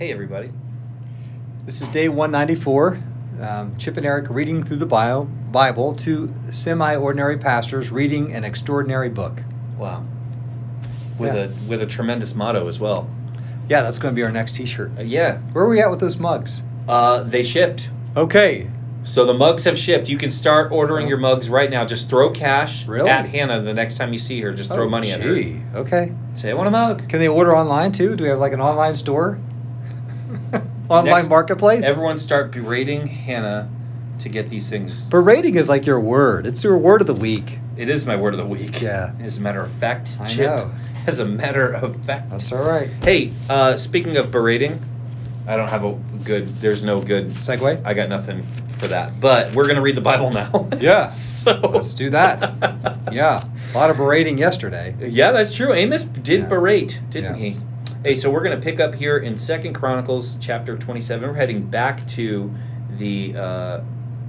Hey, everybody. This is day 194. Um, Chip and Eric reading through the bio, Bible, two semi ordinary pastors reading an extraordinary book. Wow. With Yeah. a with a tremendous motto as well. Yeah, that's going to be our next t shirt. Uh, yeah. Where are we at with those mugs? Uh, they shipped. Okay. So the mugs have shipped. You can start ordering your mugs right now. Just throw cash Really? at Hannah the next time you see her. Just throw Oh, money at her. gee. Okay. Say, I want a mug. Can they order online too? Do we have like an online store? online Next- marketplace? Everyone start berating Hannah to get these things. Berating is like your word. It's your word of the week. It is my word of the week. Yeah. As a matter of fact, I Chip. know. As a matter of fact. That's all right. Hey, uh, speaking of berating, I don't have a good. There's no good. Segue? I got nothing for that. But we're gonna read the Bible now. Yeah. so Let's do that. Yeah. A lot of berating yesterday. Yeah, that's true. Amos did Yeah. berate, didn't Yes. he? Hey, so we're gonna pick up here in Second Chronicles chapter 27. We're heading back to the uh,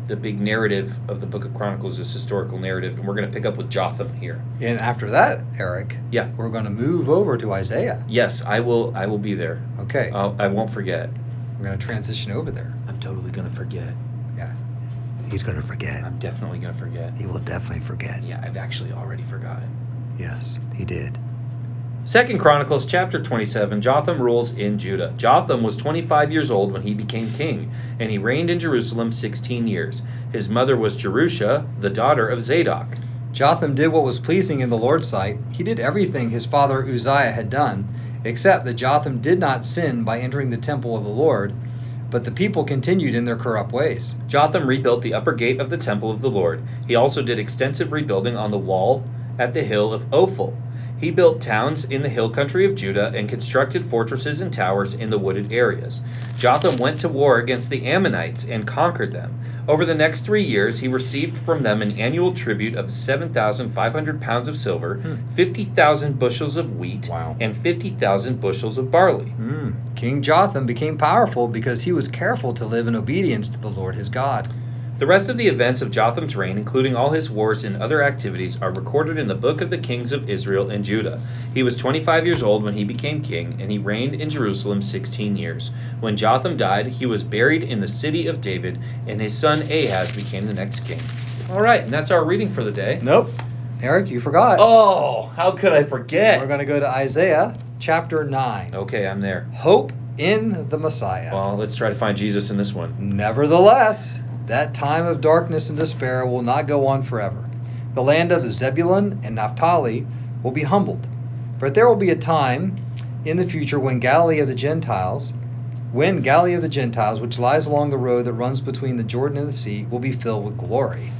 the big narrative of the Book of Chronicles, this historical narrative, and we're gonna pick up with Jotham here. And after that, Eric, Yeah. we're going to move over to Isaiah. Yes, I will. I will be there. Okay. I'll, I won't forget. We're going to transition over there. I'm totally gonna forget. Yeah. He's going to forget. I'm definitely gonna forget. He will definitely forget. Yeah, I've actually already forgotten. Yes, he did. Second Chronicles chapter 27 Jotham rules in Judah. Jotham was 25 years old when he became king, and he reigned in Jerusalem 16 years. His mother was Jerusha, the daughter of Zadok. Jotham did what was pleasing in the Lord's sight. He did everything his father Uzziah had done, except that Jotham did not sin by entering the temple of the Lord, but the people continued in their corrupt ways. Jotham rebuilt the upper gate of the temple of the Lord. He also did extensive rebuilding on the wall at the hill of Ophel. He built towns in the hill country of Judah and constructed fortresses and towers in the wooded areas. Jotham went to war against the Ammonites and conquered them. Over the next three years, he received from them an annual tribute of 7,500 pounds of silver, Hmm. 50,000 bushels of wheat, Wow. and 50,000 bushels of barley. Hmm. King Jotham became powerful because he was careful to live in obedience to the Lord his God. The rest of the events of Jotham's reign, including all his wars and other activities, are recorded in the book of the kings of Israel and Judah. He was 25 years old when he became king, and he reigned in Jerusalem 16 years. When Jotham died, he was buried in the city of David, and his son Ahaz became the next king. All right, and that's our reading for the day. Nope. Eric, you forgot. Oh, how could I forget? We're going to go to Isaiah chapter 9. Okay, I'm there. Hope in the Messiah. Well, let's try to find Jesus in this one. Nevertheless, that time of darkness and despair will not go on forever. The land of Zebulun and Naphtali will be humbled. But there will be a time in the future when Galilee of the Gentiles, when Galilee of the Gentiles, which lies along the road that runs between the Jordan and the sea, will be filled with glory.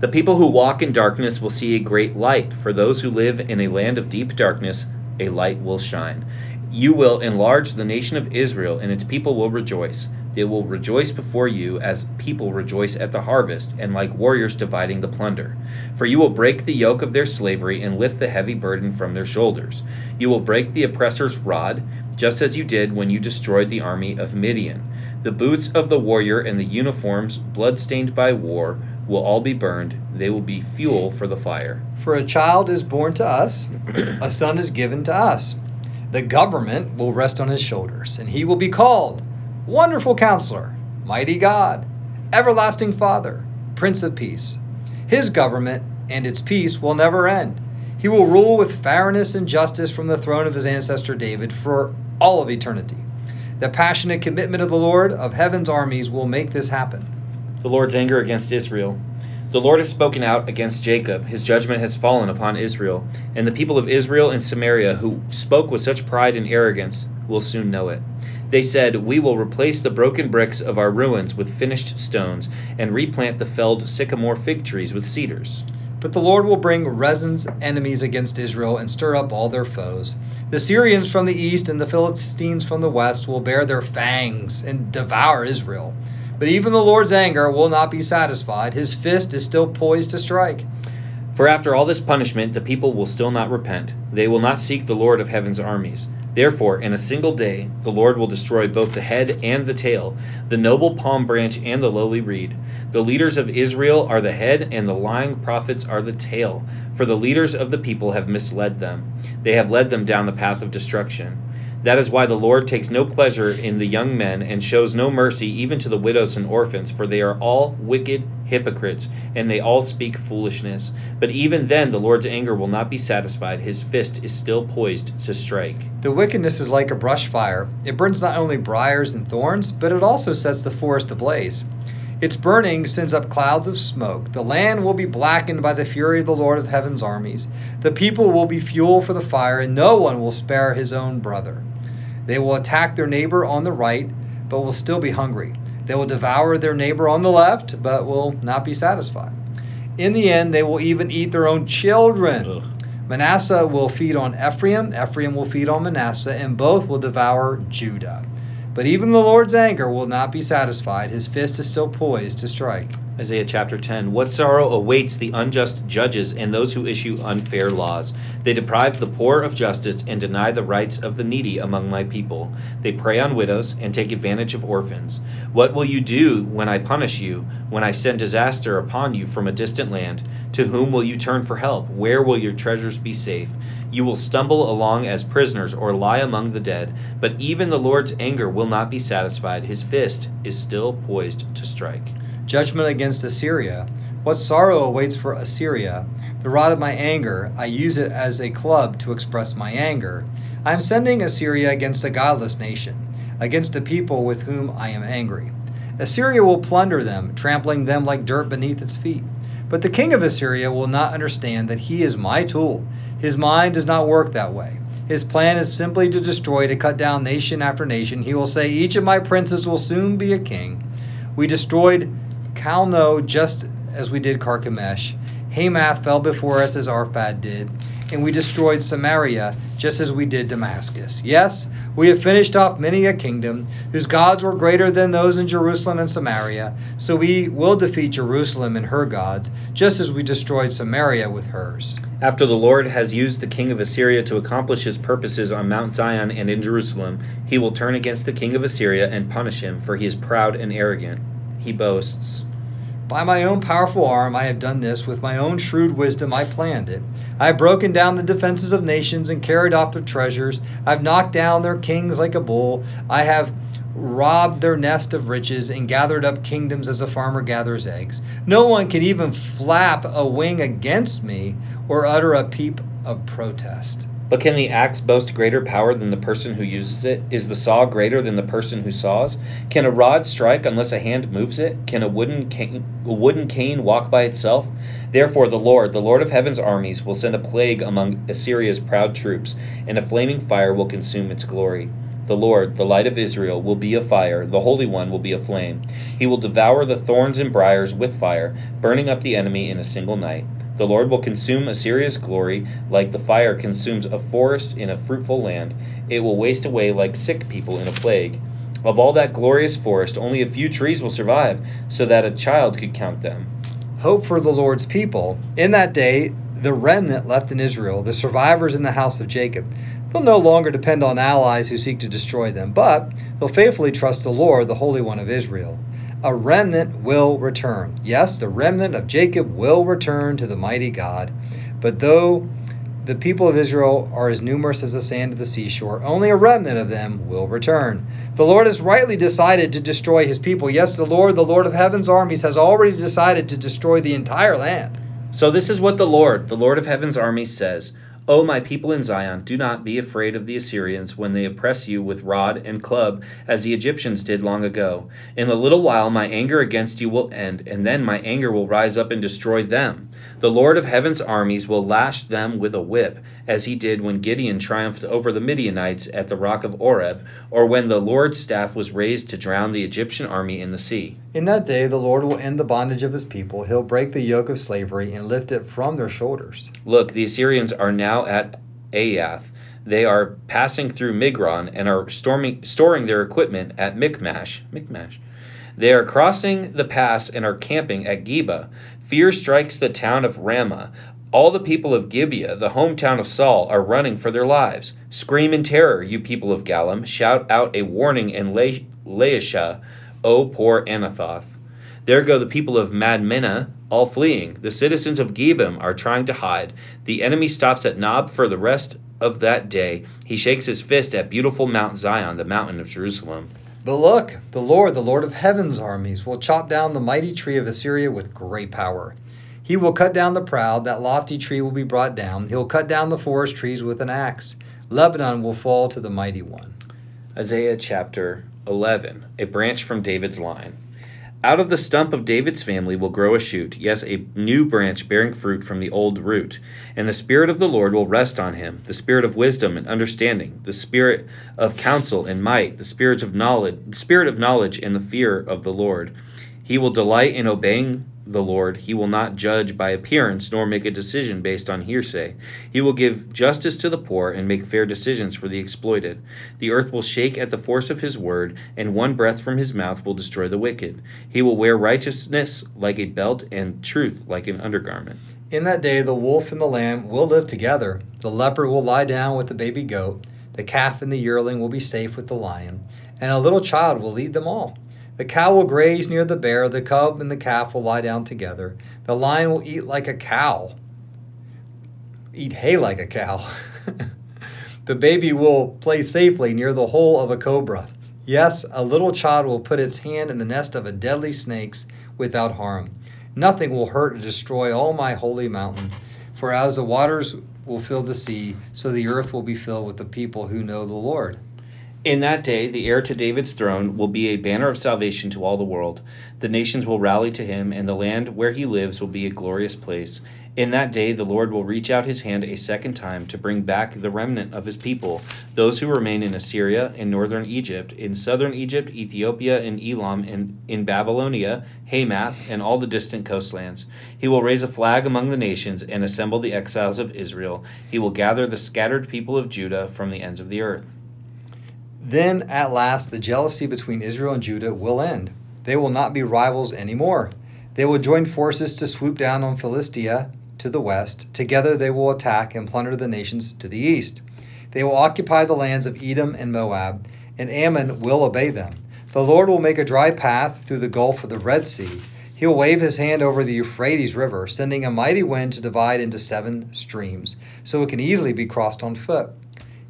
The people who walk in darkness will see a great light. For those who live in a land of deep darkness, a light will shine. You will enlarge the nation of Israel, and its people will rejoice. They will rejoice before you as people rejoice at the harvest, and like warriors dividing the plunder. For you will break the yoke of their slavery and lift the heavy burden from their shoulders. You will break the oppressor's rod, just as you did when you destroyed the army of Midian. The boots of the warrior and the uniforms, blood-stained by war, will all be burned. They will be fuel for the fire. For a child is born to us, a son is given to us. The government will rest on his shoulders, and he will be called Wonderful Counselor, Mighty God, Everlasting Father, Prince of Peace. His government and its peace will never end. He will rule with fairness and justice from the throne of his ancestor David for all of eternity. The passionate commitment of the Lord of heaven's armies will make this happen. The Lord's anger against Israel. The Lord has spoken out against Jacob. His judgment has fallen upon Israel. And the people of Israel and Samaria, who spoke with such pride and arrogance, will soon know it. They said, We will replace the broken bricks of our ruins with finished stones, and replant the felled sycamore fig trees with cedars. But the Lord will bring Rezin's enemies against Israel and stir up all their foes. The Syrians from the east and the Philistines from the west will bare their fangs and devour Israel. But even the Lord's anger will not be satisfied. His fist is still poised to strike. For after all this punishment, the people will still not repent. They will not seek the Lord of heaven's armies. Therefore, in a single day, the Lord will destroy both the head and the tail, the noble palm branch and the lowly reed. The leaders of Israel are the head, and the lying prophets are the tail. For the leaders of the people have misled them. They have led them down the path of destruction. That is why the Lord takes no pleasure in the young men and shows no mercy even to the widows and orphans, for they are all wicked hypocrites, and they all speak foolishness. But even then, the Lord's anger will not be satisfied. His fist is still poised to strike. The wickedness is like a brush fire. It burns not only briars and thorns, but it also sets the forest ablaze. Its burning sends up clouds of smoke. The land will be blackened by the fury of the Lord of heaven's armies. The people will be fuel for the fire, and no one will spare his own brother. They will attack their neighbor on the right, but will still be hungry. They will devour their neighbor on the left, but will not be satisfied. In the end, they will even eat their own children. Ugh. Manasseh will feed on Ephraim, Ephraim will feed on Manasseh, and both will devour Judah. But even the Lord's anger will not be satisfied. His fist is still poised to strike. Isaiah chapter 10 What sorrow awaits the unjust judges and those who issue unfair laws? They deprive the poor of justice and deny the rights of the needy among my people. They prey on widows and take advantage of orphans. What will you do when I punish you, when I send disaster upon you from a distant land? To whom will you turn for help? Where will your treasures be safe? You will stumble along as prisoners or lie among the dead, but even the Lord's anger will not be satisfied. His fist is still poised to strike. Judgment against Assyria. What sorrow awaits for Assyria? The rod of my anger, I use it as a club to express my anger. I am sending Assyria against a godless nation, against a people with whom I am angry. Assyria will plunder them, trampling them like dirt beneath its feet. But the king of Assyria will not understand that he is my tool. His mind does not work that way. His plan is simply to destroy, to cut down nation after nation. He will say, Each of my princes will soon be a king. We destroyed Calno just as we did Carchemish. Hamath fell before us as Arpad did, and we destroyed Samaria just as we did Damascus. Yes, we have finished off many a kingdom whose gods were greater than those in Jerusalem and Samaria. So we will defeat Jerusalem and her gods, just as we destroyed Samaria with hers. After the Lord has used the king of Assyria to accomplish his purposes on Mount Zion and in Jerusalem, he will turn against the king of Assyria and punish him, for he is proud and arrogant. He boasts. By my own powerful arm I have done this, with my own shrewd wisdom I planned it. I have broken down the defenses of nations and carried off their treasures. I have knocked down their kings like a bull. I have robbed their nest of riches and gathered up kingdoms as a farmer gathers eggs. No one can even flap a wing against me or utter a peep of protest. But can the axe boast greater power than the person who uses it? Is the saw greater than the person who saws? Can a rod strike unless a hand moves it? Can a wooden cane, a wooden cane walk by itself? Therefore, the Lord, the Lord of heaven's armies, will send a plague among Assyria's proud troops, and a flaming fire will consume its glory. The Lord, the light of Israel, will be a fire, the Holy One will be a flame. He will devour the thorns and briers with fire, burning up the enemy in a single night. The Lord will consume Assyria's glory like the fire consumes a forest in a fruitful land. It will waste away like sick people in a plague. Of all that glorious forest, only a few trees will survive, so that a child could count them. Hope for the Lord's people. In that day, the remnant left in Israel, the survivors in the house of Jacob, they'll no longer depend on allies who seek to destroy them, but they'll faithfully trust the Lord, the Holy One of Israel. A remnant will return. Yes, the remnant of Jacob will return to the mighty God. But though the people of Israel are as numerous as the sand of the seashore, only a remnant of them will return. The Lord has rightly decided to destroy his people. Yes, the Lord, the Lord of heaven's armies, has already decided to destroy the entire land. So, this is what the Lord, the Lord of heaven's armies, says O my people in Zion, do not be afraid of the Assyrians when they oppress you with rod and club, as the Egyptians did long ago. In a little while my anger against you will end, and then my anger will rise up and destroy them. The Lord of heaven's armies will lash them with a whip, as he did when Gideon triumphed over the Midianites at the rock of Oreb, or when the Lord's staff was raised to drown the Egyptian army in the sea. In that day, the Lord will end the bondage of his people. He'll break the yoke of slavery and lift it from their shoulders. Look, the Assyrians are now at Aiath. They are passing through Migron and are storming, storing their equipment at Michmash. Michmash. They are crossing the pass and are camping at Geba. Fear strikes the town of Ramah. All the people of Gibeah, the hometown of Saul, are running for their lives. Scream in terror, you people of Galim. Shout out a warning in La- Laishah, O poor Anathoth. There go the people of Madmenah, all fleeing. The citizens of Gebim are trying to hide. The enemy stops at Nob for the rest of that day, he shakes his fist at beautiful Mount Zion, the mountain of Jerusalem. But look, the Lord, the Lord of heaven's armies, will chop down the mighty tree of Assyria with great power. He will cut down the proud, that lofty tree will be brought down. He'll cut down the forest trees with an axe. Lebanon will fall to the mighty one. Isaiah chapter 11, a branch from David's line. Out of the stump of David's family will grow a shoot, yes, a new branch bearing fruit from the old root. And the Spirit of the Lord will rest on him the Spirit of wisdom and understanding, the Spirit of counsel and might, the Spirit of knowledge, the Spirit of knowledge and the fear of the Lord. He will delight in obeying the Lord. He will not judge by appearance, nor make a decision based on hearsay. He will give justice to the poor and make fair decisions for the exploited. The earth will shake at the force of his word, and one breath from his mouth will destroy the wicked. He will wear righteousness like a belt and truth like an undergarment. In that day, the wolf and the lamb will live together. The leopard will lie down with the baby goat. The calf and the yearling will be safe with the lion, and a little child will lead them all. The cow will graze near the bear, the cub and the calf will lie down together. The lion will eat like a cow, eat hay like a cow. the baby will play safely near the hole of a cobra. Yes, a little child will put its hand in the nest of a deadly snakes without harm. Nothing will hurt or destroy all my holy mountain. For as the waters will fill the sea, so the earth will be filled with the people who know the Lord. In that day, the heir to David's throne will be a banner of salvation to all the world. The nations will rally to him, and the land where he lives will be a glorious place. In that day, the Lord will reach out his hand a second time to bring back the remnant of his people, those who remain in Assyria, in northern Egypt, in southern Egypt, Ethiopia, and Elam, and in Babylonia, Hamath, and all the distant coastlands. He will raise a flag among the nations and assemble the exiles of Israel. He will gather the scattered people of Judah from the ends of the earth. Then at last the jealousy between Israel and Judah will end. They will not be rivals anymore. They will join forces to swoop down on Philistia to the west. Together they will attack and plunder the nations to the east. They will occupy the lands of Edom and Moab, and Ammon will obey them. The Lord will make a dry path through the gulf of the Red Sea. He will wave his hand over the Euphrates River, sending a mighty wind to divide into seven streams, so it can easily be crossed on foot.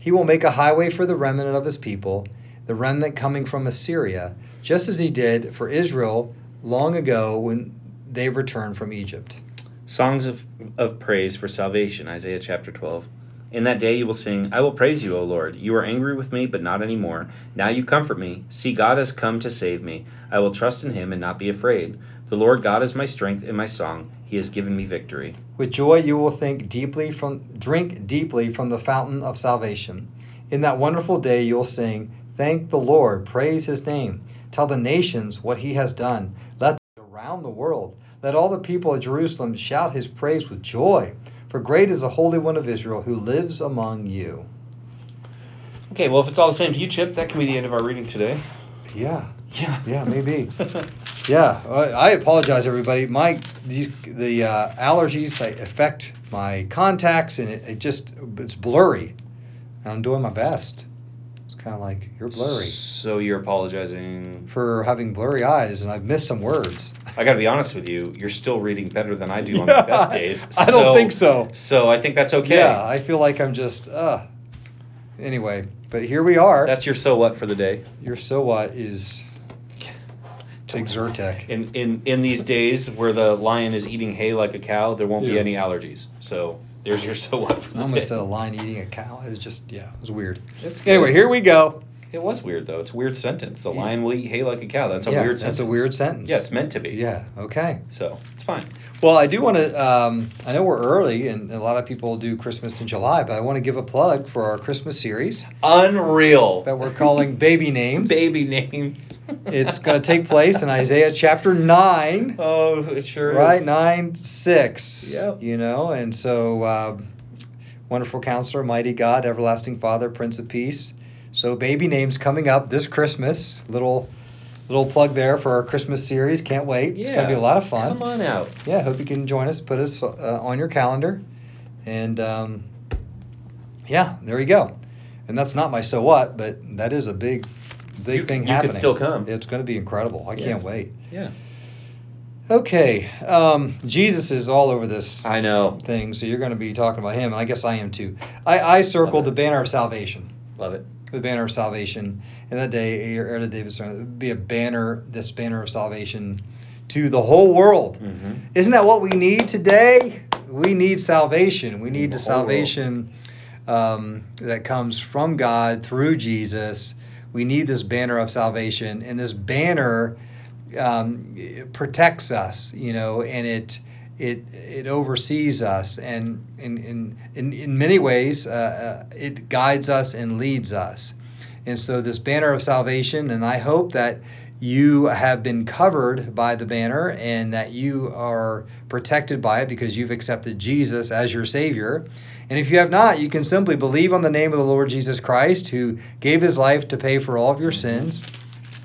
He will make a highway for the remnant of his people, the remnant coming from Assyria, just as he did for Israel long ago when they returned from Egypt. Songs of, of praise for salvation, Isaiah chapter 12. In that day you will sing, I will praise you, O Lord. You are angry with me, but not anymore. Now you comfort me. See, God has come to save me. I will trust in him and not be afraid. The Lord God is my strength and my song. He has given me victory. With joy you will think deeply from drink deeply from the fountain of salvation. In that wonderful day you'll sing, Thank the Lord, praise his name. Tell the nations what he has done. Let around the world. Let all the people of Jerusalem shout his praise with joy. For great is the Holy One of Israel who lives among you. Okay, well, if it's all the same to you, Chip, that can be the end of our reading today. Yeah. Yeah. Yeah, maybe. yeah, I I apologize, everybody. My these the uh, allergies I- affect my contacts, and it, it just it's blurry. And I'm doing my best. It's kind of like you're blurry So you're apologizing. for having blurry eyes, and I've missed some words. I got to be honest with you. You're still reading better than I do on my best days. I don't think so. So I think that's okay. Yeah, I feel like I'm just uh. Anyway, but here we are. That's your so what for the day. Your so what is to Exertec. In in in these days where the lion is eating hay like a cow, there won't be Yeah. any allergies. So there's your so what for I the almost day. said a lion eating a cow. It was just yeah, it was weird. It's good. Anyway, here we go. It was weird though. It's a weird sentence. The Yeah. lion will eat hay like a cow. That's a yeah, weird sentence. That's a weird sentence. Yeah, it's meant to be. Yeah. Okay. So it's fine. Well, I do want to. Um, I know we're early, and a lot of people do Christmas in July, but I want to give a plug for our Christmas series Unreal. that we're calling Baby Names. Baby names. It's going to take place in Isaiah chapter nine. Oh, it sure right? is. Nine six. Yep. You know, and so uh, wonderful Counselor, Mighty God, Everlasting Father, Prince of Peace. So baby names coming up this Christmas. Little. Little plug there for our Christmas series. Can't wait. Yeah. It's going to be a lot of fun. Come on out. yeah, hope you can join us. Put us uh, on your calendar, and um, yeah, there you go. And that's not my so what, but that is a big, big You- thing you happening. still come. It's going to be incredible. I Yeah. can't wait. Yeah. Okay, um, Jesus is all over this I know. thing, so you're going to be talking about him, and I guess I am too. I, I circled the banner of salvation. Love it. The banner of salvation. In that day, Aaron Davis would be a banner, this banner of salvation to the whole world. hmm Isn't that what we need today? We need salvation. We need The the salvation um, that comes from God through Jesus. We need this banner of salvation, and this banner um, protects us, you know, and it it it oversees us, and in in in, in many ways, uh, uh, it guides us and leads us. And so, this banner of salvation, and I hope that you have been covered by the banner and that you are protected by it because you've accepted Jesus as your Savior. And if you have not, you can simply believe on the name of the Lord Jesus Christ, who gave his life to pay for all of your sins,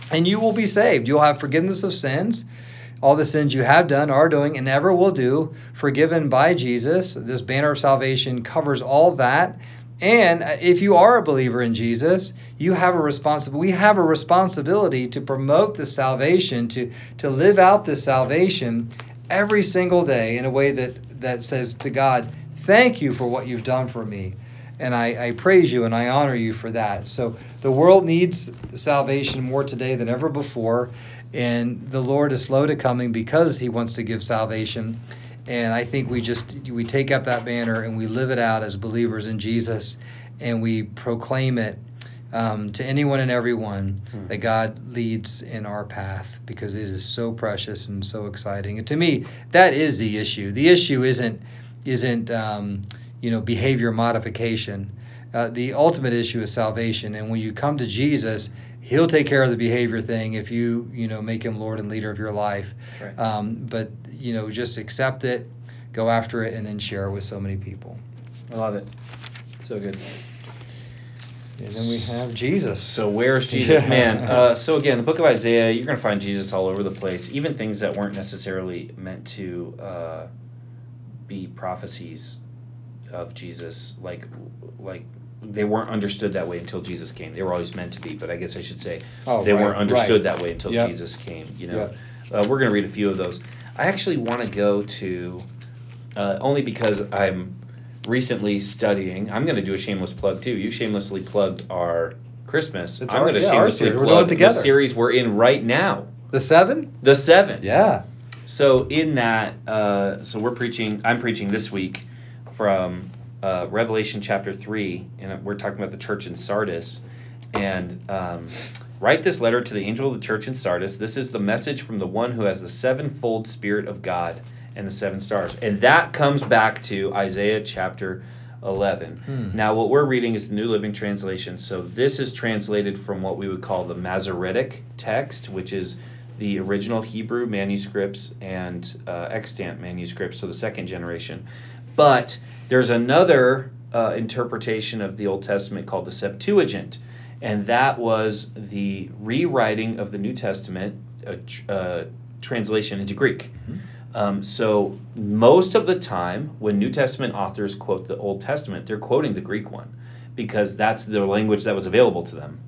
and you will be saved. You'll have forgiveness of sins. All the sins you have done, are doing, and ever will do, forgiven by Jesus. This banner of salvation covers all that. And if you are a believer in Jesus, you have a responsibility. We have a responsibility to promote this salvation, to to live out this salvation every single day in a way that that says to God, "Thank you for what you've done for me." and I, I praise you and I honor you for that. So the world needs salvation more today than ever before, and the Lord is slow to coming because He wants to give salvation. And I think we just we take up that banner and we live it out as believers in Jesus, and we proclaim it um, to anyone and everyone Hmm. that God leads in our path because it is so precious and so exciting. And to me, that is the issue. The issue isn't isn't um, you know behavior modification. Uh, the ultimate issue is salvation, and when you come to Jesus, He'll take care of the behavior thing if you you know make Him Lord and leader of your life. Right. Um, but you know just accept it, go after it, and then share it with so many people. I love it. So good. And then we have Jesus. So where's Jesus, Yeah. man? Uh, so again, the book of Isaiah, you're going to find Jesus all over the place, even things that weren't necessarily meant to uh, be prophecies of Jesus, like like they weren't understood that way until Jesus came. They were always meant to be, but I guess I should say Oh, they right, weren't understood right. that way until Yep. Jesus came. You know, uh, we're going to read a few of those. I actually want to go to uh, only because I'm recently studying. I'm going to do a shameless plug too. You shamelessly plugged our Christmas. It's I'm going to yeah, shamelessly plug doing it together. the series we're in right now, The seven? the seven. Yeah. So in that, uh, so we're preaching. I'm preaching this week from uh, Revelation chapter three, and we're talking about the church in Sardis. And um, write this letter to the angel of the church in Sardis. This is the message from the one who has the sevenfold Spirit of God and the seven stars, and that comes back to Isaiah chapter. 11. Hmm. Now, what we're reading is the New Living Translation. So, this is translated from what we would call the Masoretic text, which is the original Hebrew manuscripts and uh, extant manuscripts, so the second generation. But there's another uh, interpretation of the Old Testament called the Septuagint, and that was the rewriting of the New Testament, uh, tr- uh, translation into Greek. Um, so most of the time, when New Testament authors quote the Old Testament, they're quoting the Greek one because that's the language that was available to them.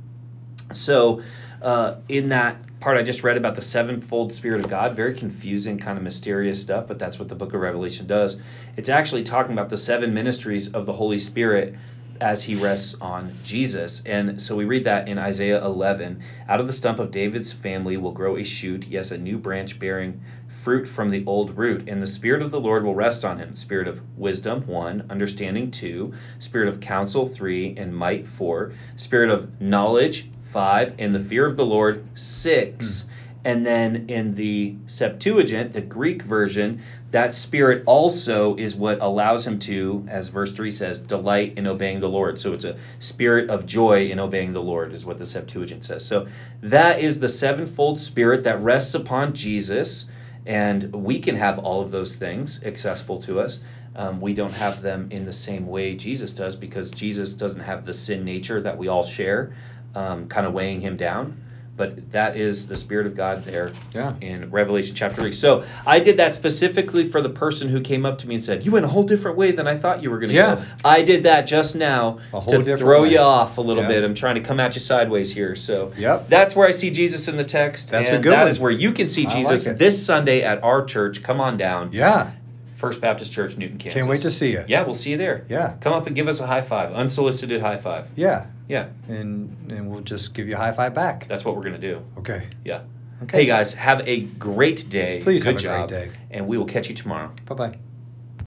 So, uh, in that part I just read about the sevenfold Spirit of God, very confusing, kind of mysterious stuff, but that's what the book of Revelation does. It's actually talking about the seven ministries of the Holy Spirit as he rests on Jesus. And so we read that in Isaiah 11 Out of the stump of David's family will grow a shoot, yes, a new branch bearing fruit from the old root. And the Spirit of the Lord will rest on him Spirit of wisdom, one, understanding, two, Spirit of counsel, three, and might, four, Spirit of knowledge, five, in the fear of the Lord, six. And then in the Septuagint, the Greek version, that spirit also is what allows him to, as verse 3 says, delight in obeying the Lord. So it's a spirit of joy in obeying the Lord, is what the Septuagint says. So that is the sevenfold spirit that rests upon Jesus, and we can have all of those things accessible to us. Um, we don't have them in the same way Jesus does because Jesus doesn't have the sin nature that we all share, um, kind of weighing him down but that is the Spirit of God there Yeah. in Revelation chapter 3. So I did that specifically for the person who came up to me and said, You went a whole different way than I thought you were going to Yeah. go. I did that just now to throw way. you off a little Yeah. bit. I'm trying to come at you sideways here. So Yep. that's where I see Jesus in the text. That's a good that one. is where you can see Jesus like this Sunday at our church. Come on down. Yeah. First Baptist Church, Newton, Kansas. Can't wait to see you. Yeah, we'll see you there. Yeah. Come up and give us a high five, unsolicited high five. Yeah. Yeah, And and we'll just give you a high five back. that's what we're going to do. Okay. Yeah. Okay. Hey guys, have a great day. Please Good have a great job. day. And we will catch you tomorrow. Bye bye.